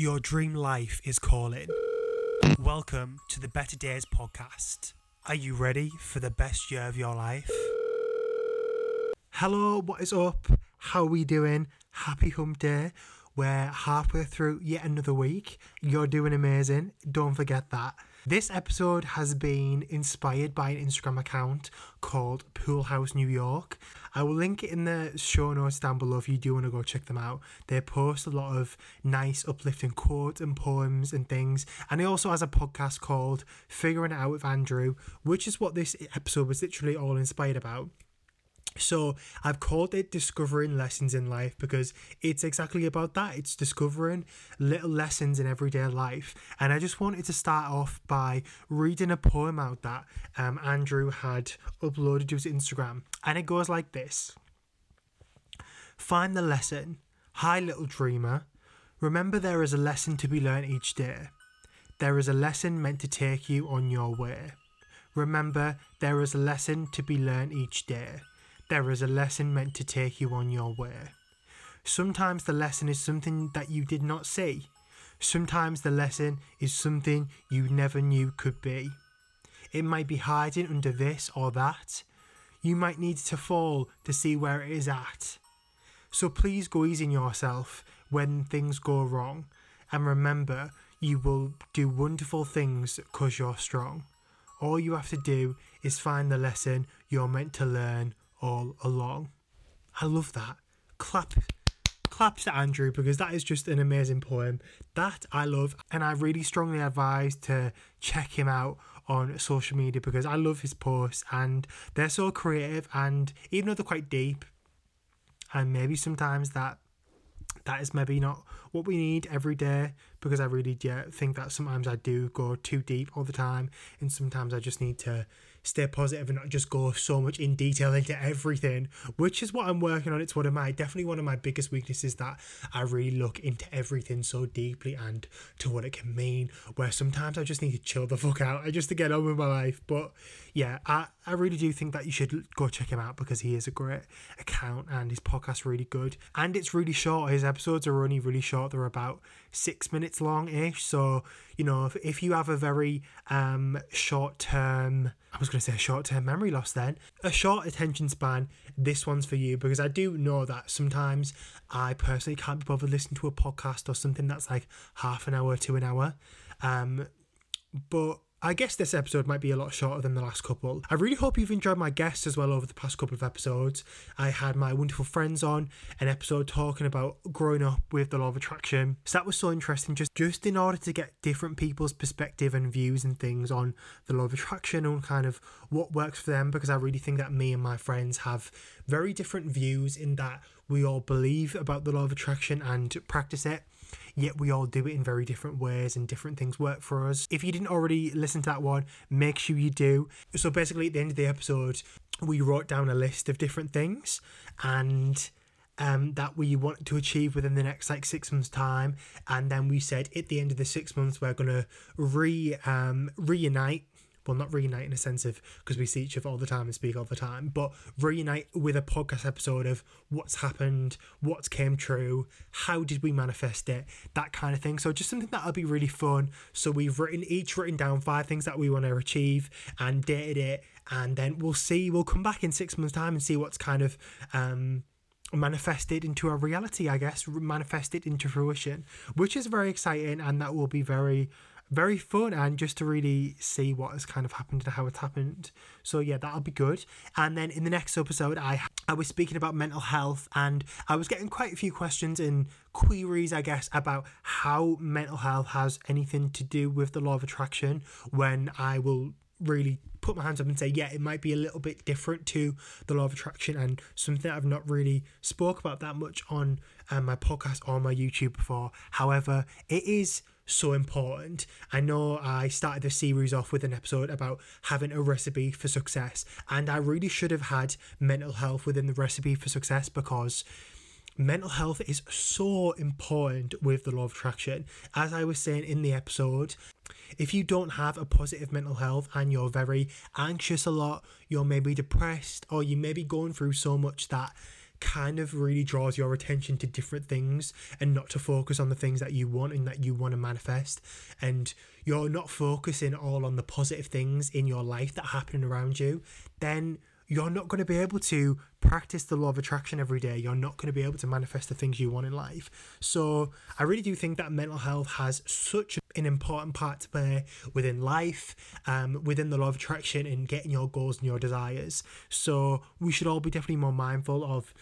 Your dream life is calling. Welcome to the Better Days podcast. Are you ready for the best year of your life? Hello, what is up? How are we doing? Happy hump day. We're halfway through yet another week. You're doing amazing. Don't forget that. This episode has been inspired by an Instagram account called Pool House New York. I will link it in the show notes down below if you do want to go check them out. They post a lot of nice, uplifting quotes and poems and things. And he also has a podcast called Figuring It Out with Andrew, which is what this episode was literally all inspired about. So I've called it discovering lessons in life because it's exactly about that. It's discovering little lessons in everyday life. And I just wanted to start off by reading a poem out that um, Andrew had uploaded to his Instagram. And it goes like this Find the lesson. Hi, little dreamer. Remember, there is a lesson to be learned each day. There is a lesson meant to take you on your way. Remember, there is a lesson to be learned each day. There is a lesson meant to take you on your way. Sometimes the lesson is something that you did not see. Sometimes the lesson is something you never knew could be. It might be hiding under this or that. You might need to fall to see where it is at. So please go easy on yourself when things go wrong. And remember, you will do wonderful things because you're strong. All you have to do is find the lesson you're meant to learn all along. I love that. Clap claps to Andrew because that is just an amazing poem. That I love and I really strongly advise to check him out on social media because I love his posts and they're so creative and even though they're quite deep and maybe sometimes that that is maybe not what we need every day because I really yeah, think that sometimes I do go too deep all the time and sometimes I just need to stay positive and not just go so much in detail into everything, which is what I'm working on. It's one of my definitely one of my biggest weaknesses that I really look into everything so deeply and to what it can mean. Where sometimes I just need to chill the fuck out, I just to get on with my life. But yeah, I, I really do think that you should go check him out because he is a great account and his podcast really good. And it's really short. His episodes are only really short. They're about six minutes long ish. So, you know, if, if you have a very um short term I was going to say a short term memory loss then. A short attention span, this one's for you because I do know that sometimes I personally can't be bothered listening to a podcast or something that's like half an hour to an hour. Um, but I guess this episode might be a lot shorter than the last couple. I really hope you've enjoyed my guests as well over the past couple of episodes. I had my wonderful friends on an episode talking about growing up with the law of attraction. So that was so interesting just just in order to get different people's perspective and views and things on the law of attraction and kind of what works for them because I really think that me and my friends have very different views in that we all believe about the law of attraction and practice it yet we all do it in very different ways and different things work for us. If you didn't already listen to that one, make sure you do. So basically, at the end of the episode, we wrote down a list of different things and um, that we want to achieve within the next like six months time and then we said at the end of the six months we're going to re um, reunite well, not reunite in a sense of because we see each other all the time and speak all the time, but reunite with a podcast episode of what's happened, what's came true, how did we manifest it, that kind of thing. So just something that'll be really fun. So we've written each written down five things that we want to achieve and dated it, and then we'll see. We'll come back in six months' time and see what's kind of um manifested into a reality, I guess, manifested into fruition, which is very exciting and that will be very very fun and just to really see what has kind of happened and how it's happened. So yeah, that'll be good. And then in the next episode, I I was speaking about mental health and I was getting quite a few questions and queries, I guess, about how mental health has anything to do with the law of attraction. When I will really put my hands up and say, yeah, it might be a little bit different to the law of attraction and something I've not really spoke about that much on um, my podcast or my YouTube before. However, it is so important. I know I started the series off with an episode about having a recipe for success, and I really should have had mental health within the recipe for success because mental health is so important with the law of attraction. As I was saying in the episode, if you don't have a positive mental health and you're very anxious a lot, you're maybe depressed, or you may be going through so much that kind of really draws your attention to different things and not to focus on the things that you want and that you want to manifest. And you're not focusing all on the positive things in your life that are happening around you, then you're not going to be able to practice the law of attraction every day. You're not going to be able to manifest the things you want in life. So, I really do think that mental health has such an important part to play within life, um, within the law of attraction, and getting your goals and your desires. So, we should all be definitely more mindful of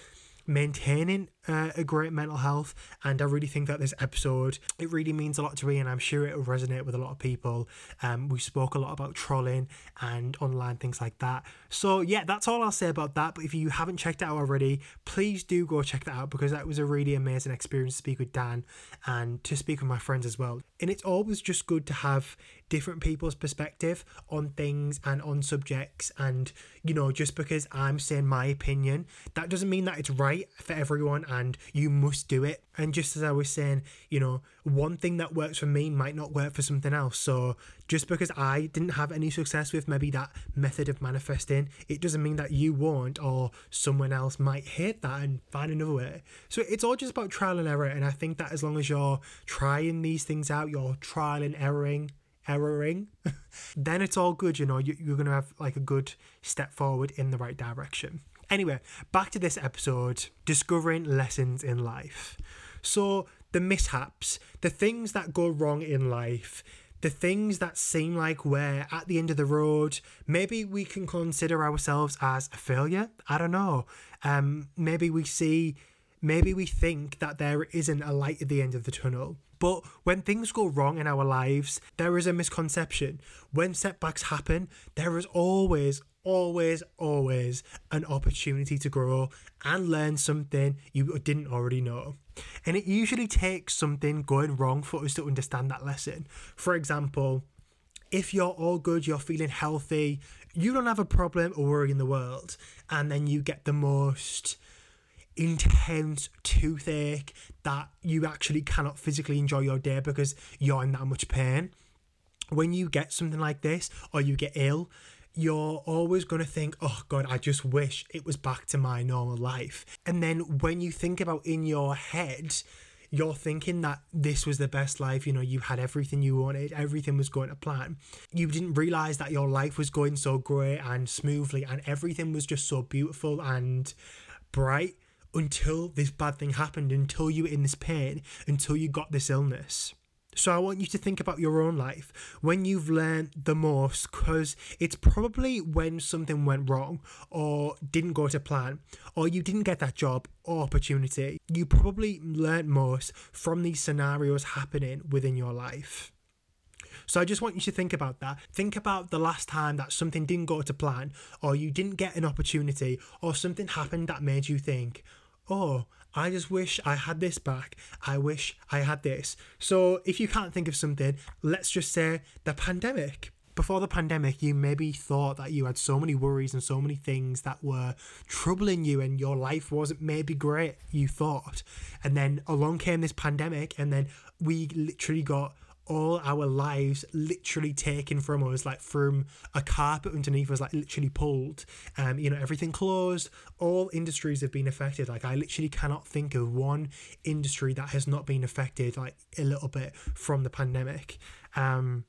maintaining uh, a great mental health. And I really think that this episode, it really means a lot to me, and I'm sure it will resonate with a lot of people. Um, we spoke a lot about trolling and online things like that. So, yeah, that's all I'll say about that. But if you haven't checked it out already, please do go check that out because that was a really amazing experience to speak with Dan and to speak with my friends as well. And it's always just good to have different people's perspective on things and on subjects. And, you know, just because I'm saying my opinion, that doesn't mean that it's right for everyone and you must do it. And just as I was saying, you know, one thing that works for me might not work for something else. So just because I didn't have any success with maybe that method of manifesting, it doesn't mean that you won't or someone else might hate that and find another way. So it's all just about trial and error. And I think that as long as you're trying these things out, you're trial and erroring, erroring, then it's all good. You know, you're going to have like a good step forward in the right direction. Anyway, back to this episode discovering lessons in life. So, the mishaps, the things that go wrong in life, the things that seem like we're at the end of the road, maybe we can consider ourselves as a failure. I don't know. Um, maybe we see, maybe we think that there isn't a light at the end of the tunnel. But when things go wrong in our lives, there is a misconception. When setbacks happen, there is always, always, always an opportunity to grow and learn something you didn't already know. And it usually takes something going wrong for us to understand that lesson. For example, if you're all good, you're feeling healthy, you don't have a problem or worry in the world, and then you get the most intense toothache that you actually cannot physically enjoy your day because you're in that much pain. When you get something like this or you get ill, you're always going to think, oh God, I just wish it was back to my normal life. And then when you think about in your head, you're thinking that this was the best life, you know, you had everything you wanted, everything was going to plan. You didn't realize that your life was going so great and smoothly, and everything was just so beautiful and bright until this bad thing happened, until you were in this pain, until you got this illness. So I want you to think about your own life when you've learned the most, because it's probably when something went wrong or didn't go to plan, or you didn't get that job or opportunity. You probably learned most from these scenarios happening within your life. So I just want you to think about that. Think about the last time that something didn't go to plan, or you didn't get an opportunity, or something happened that made you think, oh, I just wish I had this back. I wish I had this. So if you can't think of something, let's just say the pandemic. Before the pandemic, you maybe thought that you had so many worries and so many things that were troubling you, and your life wasn't maybe great, you thought. And then along came this pandemic, and then we literally got all our lives literally taken from us, like from a carpet underneath us, like literally pulled. Um, you know, everything closed. All industries have been affected. Like I literally cannot think of one industry that has not been affected, like a little bit from the pandemic. Um,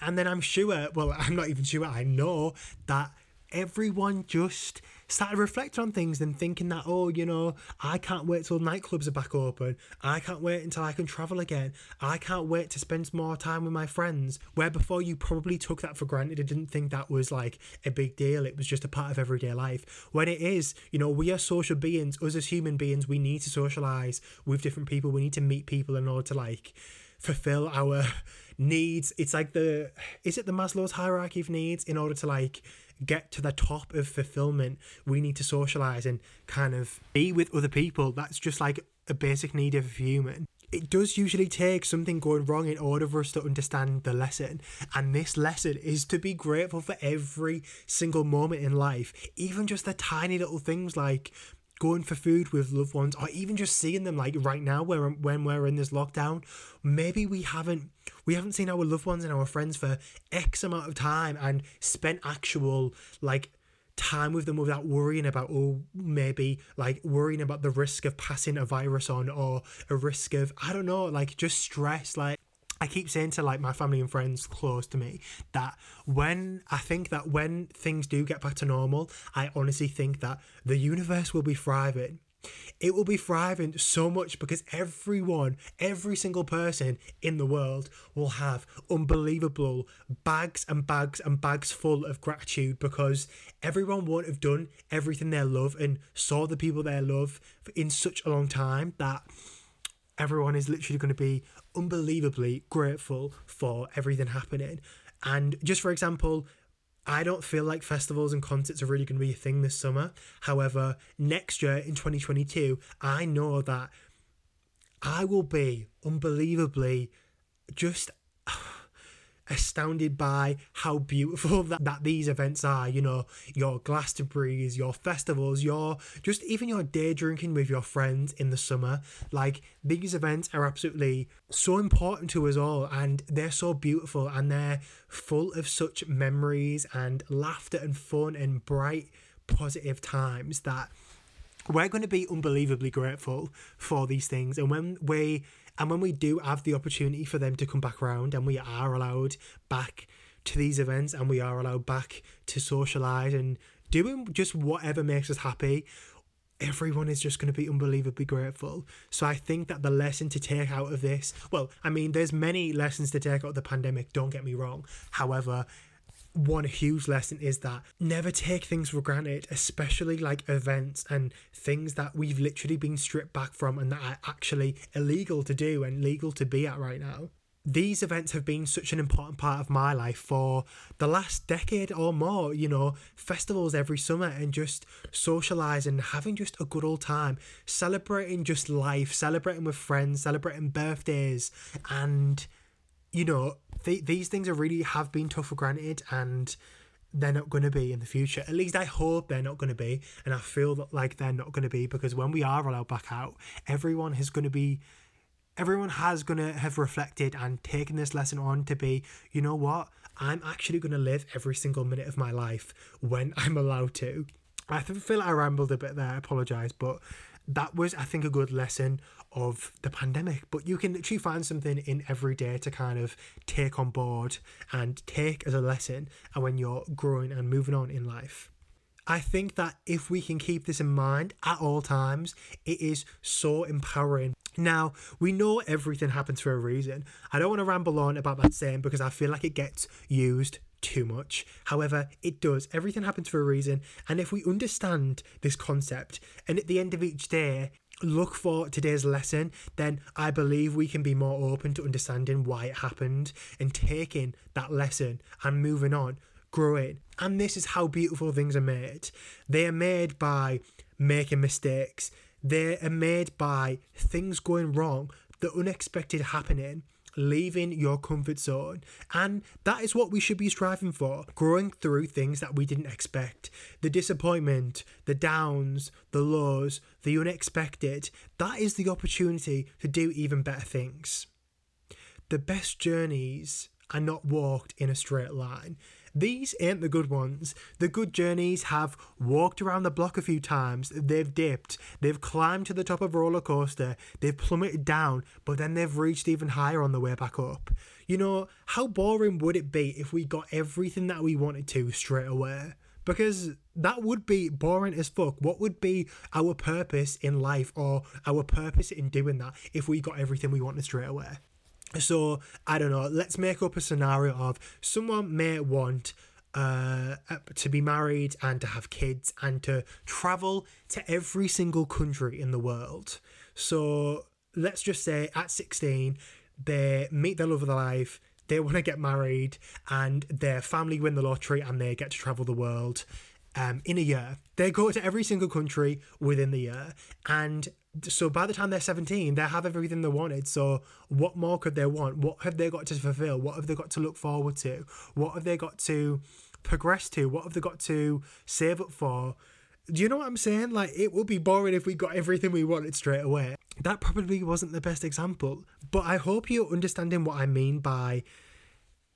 and then I'm sure, well, I'm not even sure, I know that everyone just started reflecting on things and thinking that, oh, you know, I can't wait till nightclubs are back open. I can't wait until I can travel again. I can't wait to spend more time with my friends. Where before you probably took that for granted and didn't think that was like a big deal. It was just a part of everyday life. When it is, you know, we are social beings. Us as human beings, we need to socialize with different people. We need to meet people in order to like fulfill our needs. It's like the, is it the Maslow's hierarchy of needs in order to like, get to the top of fulfillment, we need to socialize and kind of be with other people. That's just like a basic need of a human. It does usually take something going wrong in order for us to understand the lesson. And this lesson is to be grateful for every single moment in life, even just the tiny little things like going for food with loved ones or even just seeing them like right now where when we're in this lockdown maybe we haven't we haven't seen our loved ones and our friends for x amount of time and spent actual like time with them without worrying about oh maybe like worrying about the risk of passing a virus on or a risk of I don't know like just stress like I keep saying to like my family and friends close to me that when I think that when things do get back to normal, I honestly think that the universe will be thriving. It will be thriving so much because everyone, every single person in the world will have unbelievable bags and bags and bags full of gratitude because everyone won't have done everything they love and saw the people they love in such a long time that everyone is literally going to be unbelievably grateful for everything happening. And just for example, I don't feel like festivals and concerts are really going to be a thing this summer. However, next year in 2022, I know that I will be unbelievably just astounded by how beautiful that, that these events are. You know, your Glastonbury's, your festivals, your just even your day drinking with your friends in the summer. Like these events are absolutely so important to us all and they're so beautiful and they're full of such memories and laughter and fun and bright positive times that we're going to be unbelievably grateful for these things and when we and when we do have the opportunity for them to come back around and we are allowed back to these events and we are allowed back to socialize and doing just whatever makes us happy, everyone is just going to be unbelievably grateful. So I think that the lesson to take out of this, well, I mean, there's many lessons to take out of the pandemic, don't get me wrong. However, one huge lesson is that never take things for granted, especially like events and things that we've literally been stripped back from and that are actually illegal to do and legal to be at right now. These events have been such an important part of my life for the last decade or more, you know, festivals every summer and just socializing, having just a good old time, celebrating just life, celebrating with friends, celebrating birthdays, and you know, th- these things are really have been tough for granted and they're not going to be in the future. At least I hope they're not going to be. And I feel that like they're not going to be because when we are allowed back out, everyone is going to be, everyone has going to have reflected and taken this lesson on to be, you know what? I'm actually going to live every single minute of my life when I'm allowed to. I feel like I rambled a bit there. I apologize, but that was, I think, a good lesson of the pandemic. But you can literally find something in every day to kind of take on board and take as a lesson and when you're growing and moving on in life. I think that if we can keep this in mind at all times, it is so empowering. Now, we know everything happens for a reason. I don't want to ramble on about that saying because I feel like it gets used too much. However, it does. Everything happens for a reason. And if we understand this concept and at the end of each day, look for today's lesson, then I believe we can be more open to understanding why it happened and taking that lesson and moving on, growing. And this is how beautiful things are made. They are made by making mistakes, they are made by things going wrong, the unexpected happening leaving your comfort zone. And that is what we should be striving for growing through things that we didn't expect. The disappointment, the downs, the lows, the unexpected. That is the opportunity to do even better things. The best journeys are not walked in a straight line. These ain't the good ones. The good journeys have walked around the block a few times, they've dipped, they've climbed to the top of a roller coaster, they've plummeted down, but then they've reached even higher on the way back up. You know, how boring would it be if we got everything that we wanted to straight away? Because that would be boring as fuck. What would be our purpose in life or our purpose in doing that if we got everything we wanted straight away? So I don't know. Let's make up a scenario of someone may want uh, to be married and to have kids and to travel to every single country in the world. So let's just say at 16, they meet their love of their life, they want to get married, and their family win the lottery and they get to travel the world um, in a year. They go to every single country within the year, and so by the time they're 17 they have everything they wanted. So what more could they want? What have they got to fulfill? What have they got to look forward to? What have they got to progress to? What have they got to save up for? Do you know what i'm saying? Like it would be boring if we got everything we wanted straight away. That probably wasn't the best example but i hope you're understanding what i mean by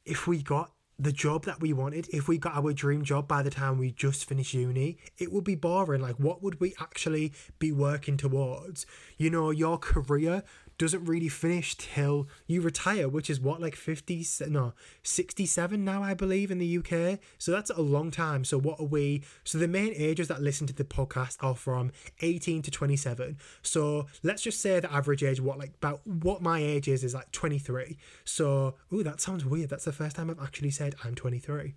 if we got the job that we wanted, if we got our dream job by the time we just finished uni, it would be boring. Like, what would we actually be working towards? You know, your career doesn't really finish till you retire, which is what, like 50, no, 67 now, I believe, in the UK. So that's a long time. So, what are we? So, the main ages that listen to the podcast are from 18 to 27. So, let's just say the average age, what, like, about what my age is, is like 23. So, oh, that sounds weird. That's the first time I've actually said I'm 23.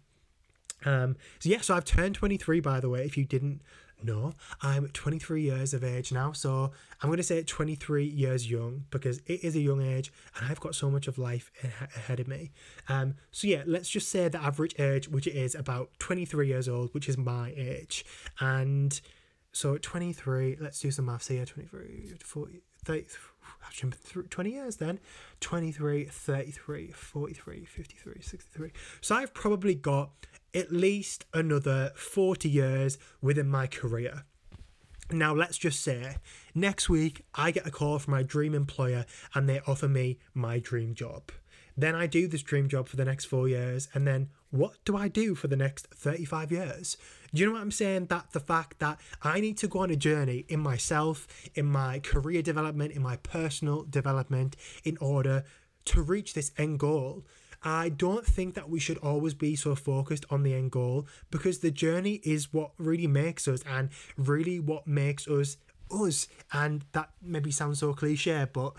Um, so yeah, so I've turned 23 by the way, if you didn't no, I'm 23 years of age now, so I'm going to say 23 years young because it is a young age and I've got so much of life ahead of me. Um, so yeah, let's just say the average age, which is about 23 years old, which is my age. And so 23, let's do some maths here 23, 40, 30, 20 years then 23 33 43 53 63 so i've probably got at least another 40 years within my career. Now, let's just say next week I get a call from my dream employer and they offer me my dream job. Then I do this dream job for the next four years, and then what do I do for the next 35 years? Do you know what I'm saying? That the fact that I need to go on a journey in myself, in my career development, in my personal development, in order to reach this end goal. I don't think that we should always be so focused on the end goal because the journey is what really makes us and really what makes us us. And that maybe sounds so cliche, but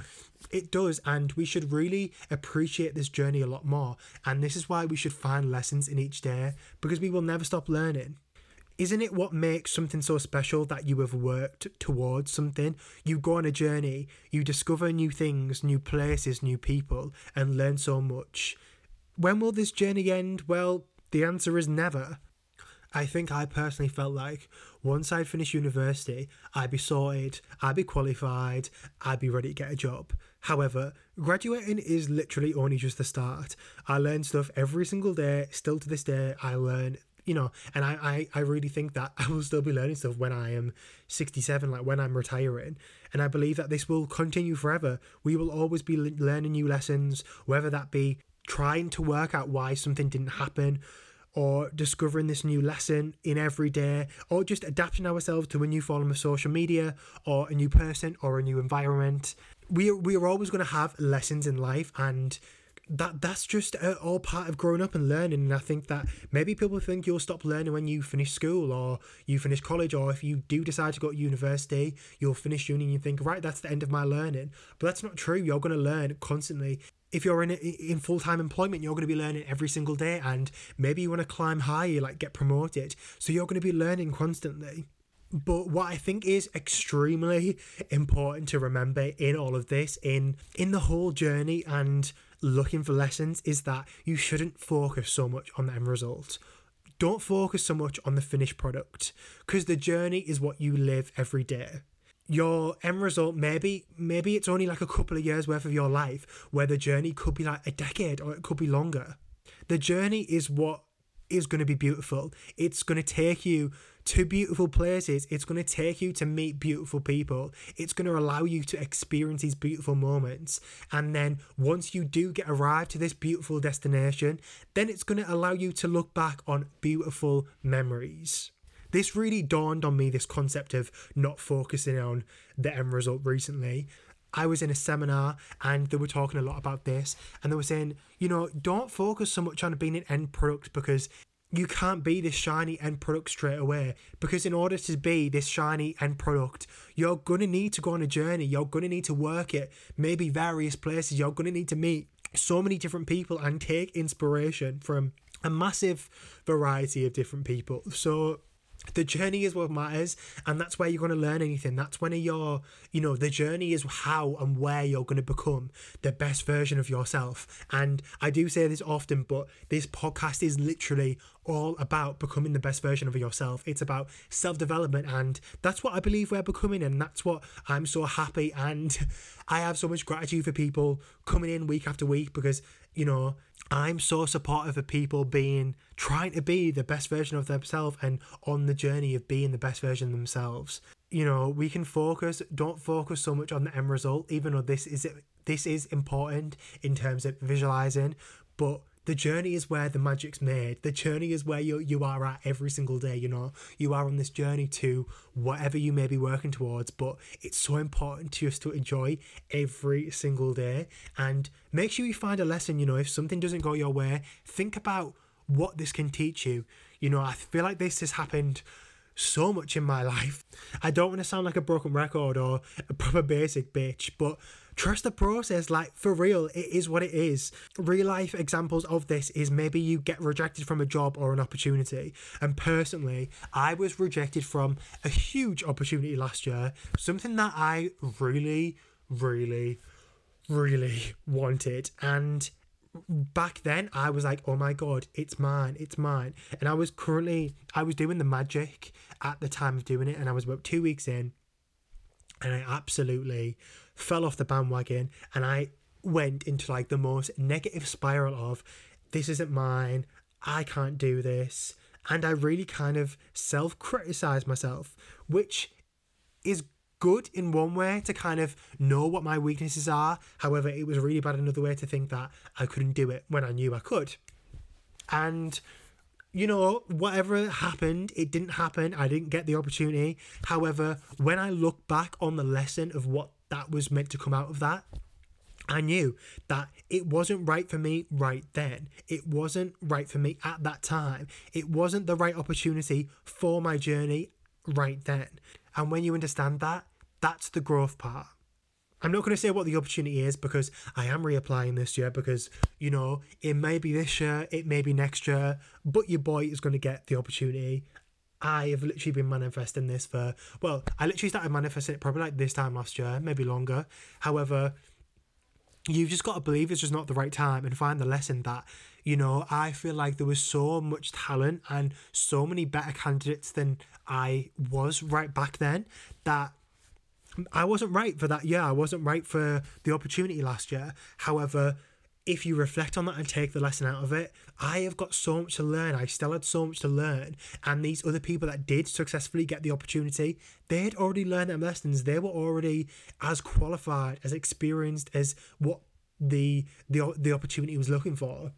it does. And we should really appreciate this journey a lot more. And this is why we should find lessons in each day because we will never stop learning. Isn't it what makes something so special that you have worked towards something? You go on a journey, you discover new things, new places, new people, and learn so much. When will this journey end? Well, the answer is never. I think I personally felt like once I'd finished university, I'd be sorted, I'd be qualified, I'd be ready to get a job. However, graduating is literally only just the start. I learn stuff every single day, still to this day, I learn, you know, and I, I, I really think that I will still be learning stuff when I am 67, like when I'm retiring. And I believe that this will continue forever. We will always be learning new lessons, whether that be trying to work out why something didn't happen or discovering this new lesson in every day or just adapting ourselves to a new form of social media or a new person or a new environment. We are, we are always going to have lessons in life and that that's just uh, all part of growing up and learning. And i think that maybe people think you'll stop learning when you finish school or you finish college or if you do decide to go to university you'll finish uni and you think right that's the end of my learning. But that's not true. You're going to learn constantly if you're in in full time employment, you're going to be learning every single day, and maybe you want to climb higher, like get promoted. So you're going to be learning constantly. But what I think is extremely important to remember in all of this, in in the whole journey and looking for lessons, is that you shouldn't focus so much on the end result. Don't focus so much on the finished product because the journey is what you live every day your end result maybe maybe it's only like a couple of years worth of your life where the journey could be like a decade or it could be longer. The journey is what is going to be beautiful. It's going to take you to beautiful places. It's going to take you to meet beautiful people. It's going to allow you to experience these beautiful moments. And then once you do get arrived to this beautiful destination then it's going to allow you to look back on beautiful memories this really dawned on me this concept of not focusing on the end result recently. I was in a seminar and they were talking a lot about this, and they were saying, you know, don't focus so much on being an end product because you can't be this shiny end product straight away. Because in order to be this shiny end product, you're gonna need to go on a journey, you're gonna need to work it, maybe various places, you're gonna need to meet so many different people and take inspiration from a massive variety of different people. So the journey is what matters and that's where you're going to learn anything. That's when you're you know the journey is how and where you're going to become the best version of yourself. And i do say this often but this podcast is literally all about becoming the best version of yourself. It's about self-development and that's what i believe we're becoming and that's what i'm so happy and i have so much gratitude for people coming in week after week because you know I'm so supportive of people being trying to be the best version of themselves and on the journey of being the best version of themselves. You know, we can focus, don't focus so much on the end result, even though this is this is important in terms of visualizing, but the journey is where the magic's made. The journey is where you you are at every single day. You know, you are on this journey to whatever you may be working towards. But it's so important to us to enjoy every single day and make sure you find a lesson. You know, if something doesn't go your way, think about what this can teach you. You know, I feel like this has happened so much in my life. I don't want to sound like a broken record or a proper basic bitch, but trust the process. Like, for real, it is what it is. Real life examples of this is maybe you get rejected from a job or an opportunity. And personally, I was rejected from a huge opportunity last year, something that I really, really, really wanted. And back then I was like, oh my god, it's mine, it's mine. And I was currently I was doing the magic at the time of doing it, and I was about two weeks in, and I absolutely fell off the bandwagon, and I went into like the most negative spiral of this isn't mine, I can't do this, and I really kind of self criticized myself, which is good in one way to kind of know what my weaknesses are. However, it was really bad another way to think that I couldn't do it when I knew I could. And you know, whatever happened, it didn't happen. I didn't get the opportunity. However, when I look back on the lesson of what that was meant to come out of that, I knew that it wasn't right for me right then. It wasn't right for me at that time. It wasn't the right opportunity for my journey right then. And when you understand that, that's the growth part. I'm not going to say what the opportunity is because I am reapplying this year because, you know, it may be this year, it may be next year, but your boy is going to get the opportunity. I have literally been manifesting this for, well, I literally started manifesting it probably like this time last year, maybe longer. However, you've just got to believe it's just not the right time and find the lesson that you know i feel like there was so much talent and so many better candidates than i was right back then that I wasn't right for that year. I wasn't right for the opportunity last year. However, if you reflect on that and take the lesson out of it, I have got so much to learn. I still had so much to learn. And these other people that did successfully get the opportunity, they had already learned their lessons. They were already as qualified, as experienced as what the the the opportunity was looking for.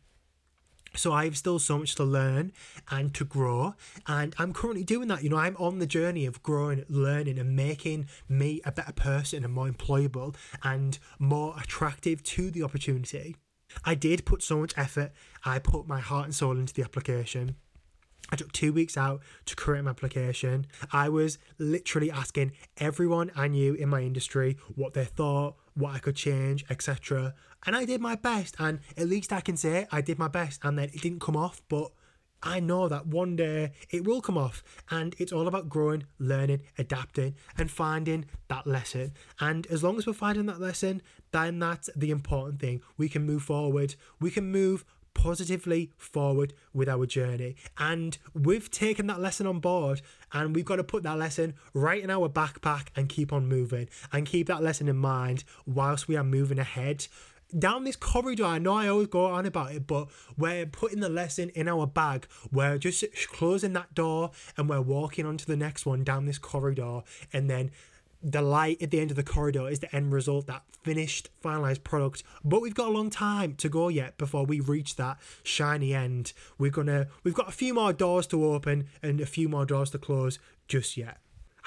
So I have still so much to learn and to grow, and I'm currently doing that. You know, I'm on the journey of growing, learning, and making me a better person and more employable and more attractive to the opportunity. I did put so much effort. I put my heart and soul into the application. I took two weeks out to create my application. I was literally asking everyone I knew in my industry what they thought, what I could change, etc. And I did my best, and at least I can say I did my best, and then it didn't come off, but I know that one day it will come off, and it's all about growing, learning, adapting, and finding that lesson. And as long as we're finding that lesson, then that's the important thing. We can move forward, we can move positively forward with our journey. And we've taken that lesson on board and we've got to put that lesson right in our backpack and keep on moving and keep that lesson in mind whilst we are moving ahead down this corridor. I know I always go on about it, but we're putting the lesson in our bag. We're just closing that door and we're walking onto the next one down this corridor. And then the light at the end of the corridor is the end result, that finished, finalized product. But we've got a long time to go yet before we reach that shiny end. We're gonna, we've got a few more doors to open and a few more doors to close just yet.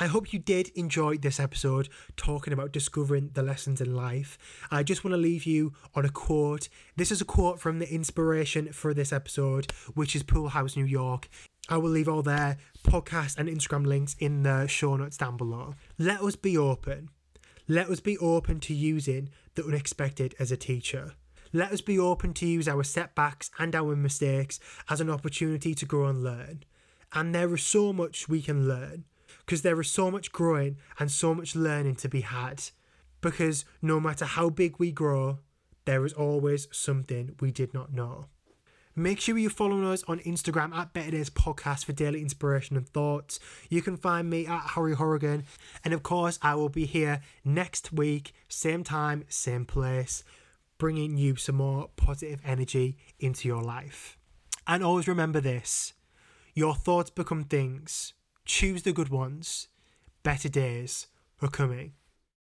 I hope you did enjoy this episode talking about discovering the lessons in life. I just want to leave you on a quote. This is a quote from the inspiration for this episode, which is Pool House, New York. I will leave all their podcast and Instagram links in the show notes down below. Let us be open. Let us be open to using the unexpected as a teacher. Let us be open to use our setbacks and our mistakes as an opportunity to grow and learn. And there is so much we can learn because there is so much growing and so much learning to be had. Because no matter how big we grow, there is always something we did not know. Make sure you follow us on Instagram at Better Days Podcast for daily inspiration and thoughts. You can find me at Harry Horrigan. And of course, I will be here next week, same time, same place, bringing you some more positive energy into your life. And always remember this your thoughts become things. Choose the good ones. Better days are coming.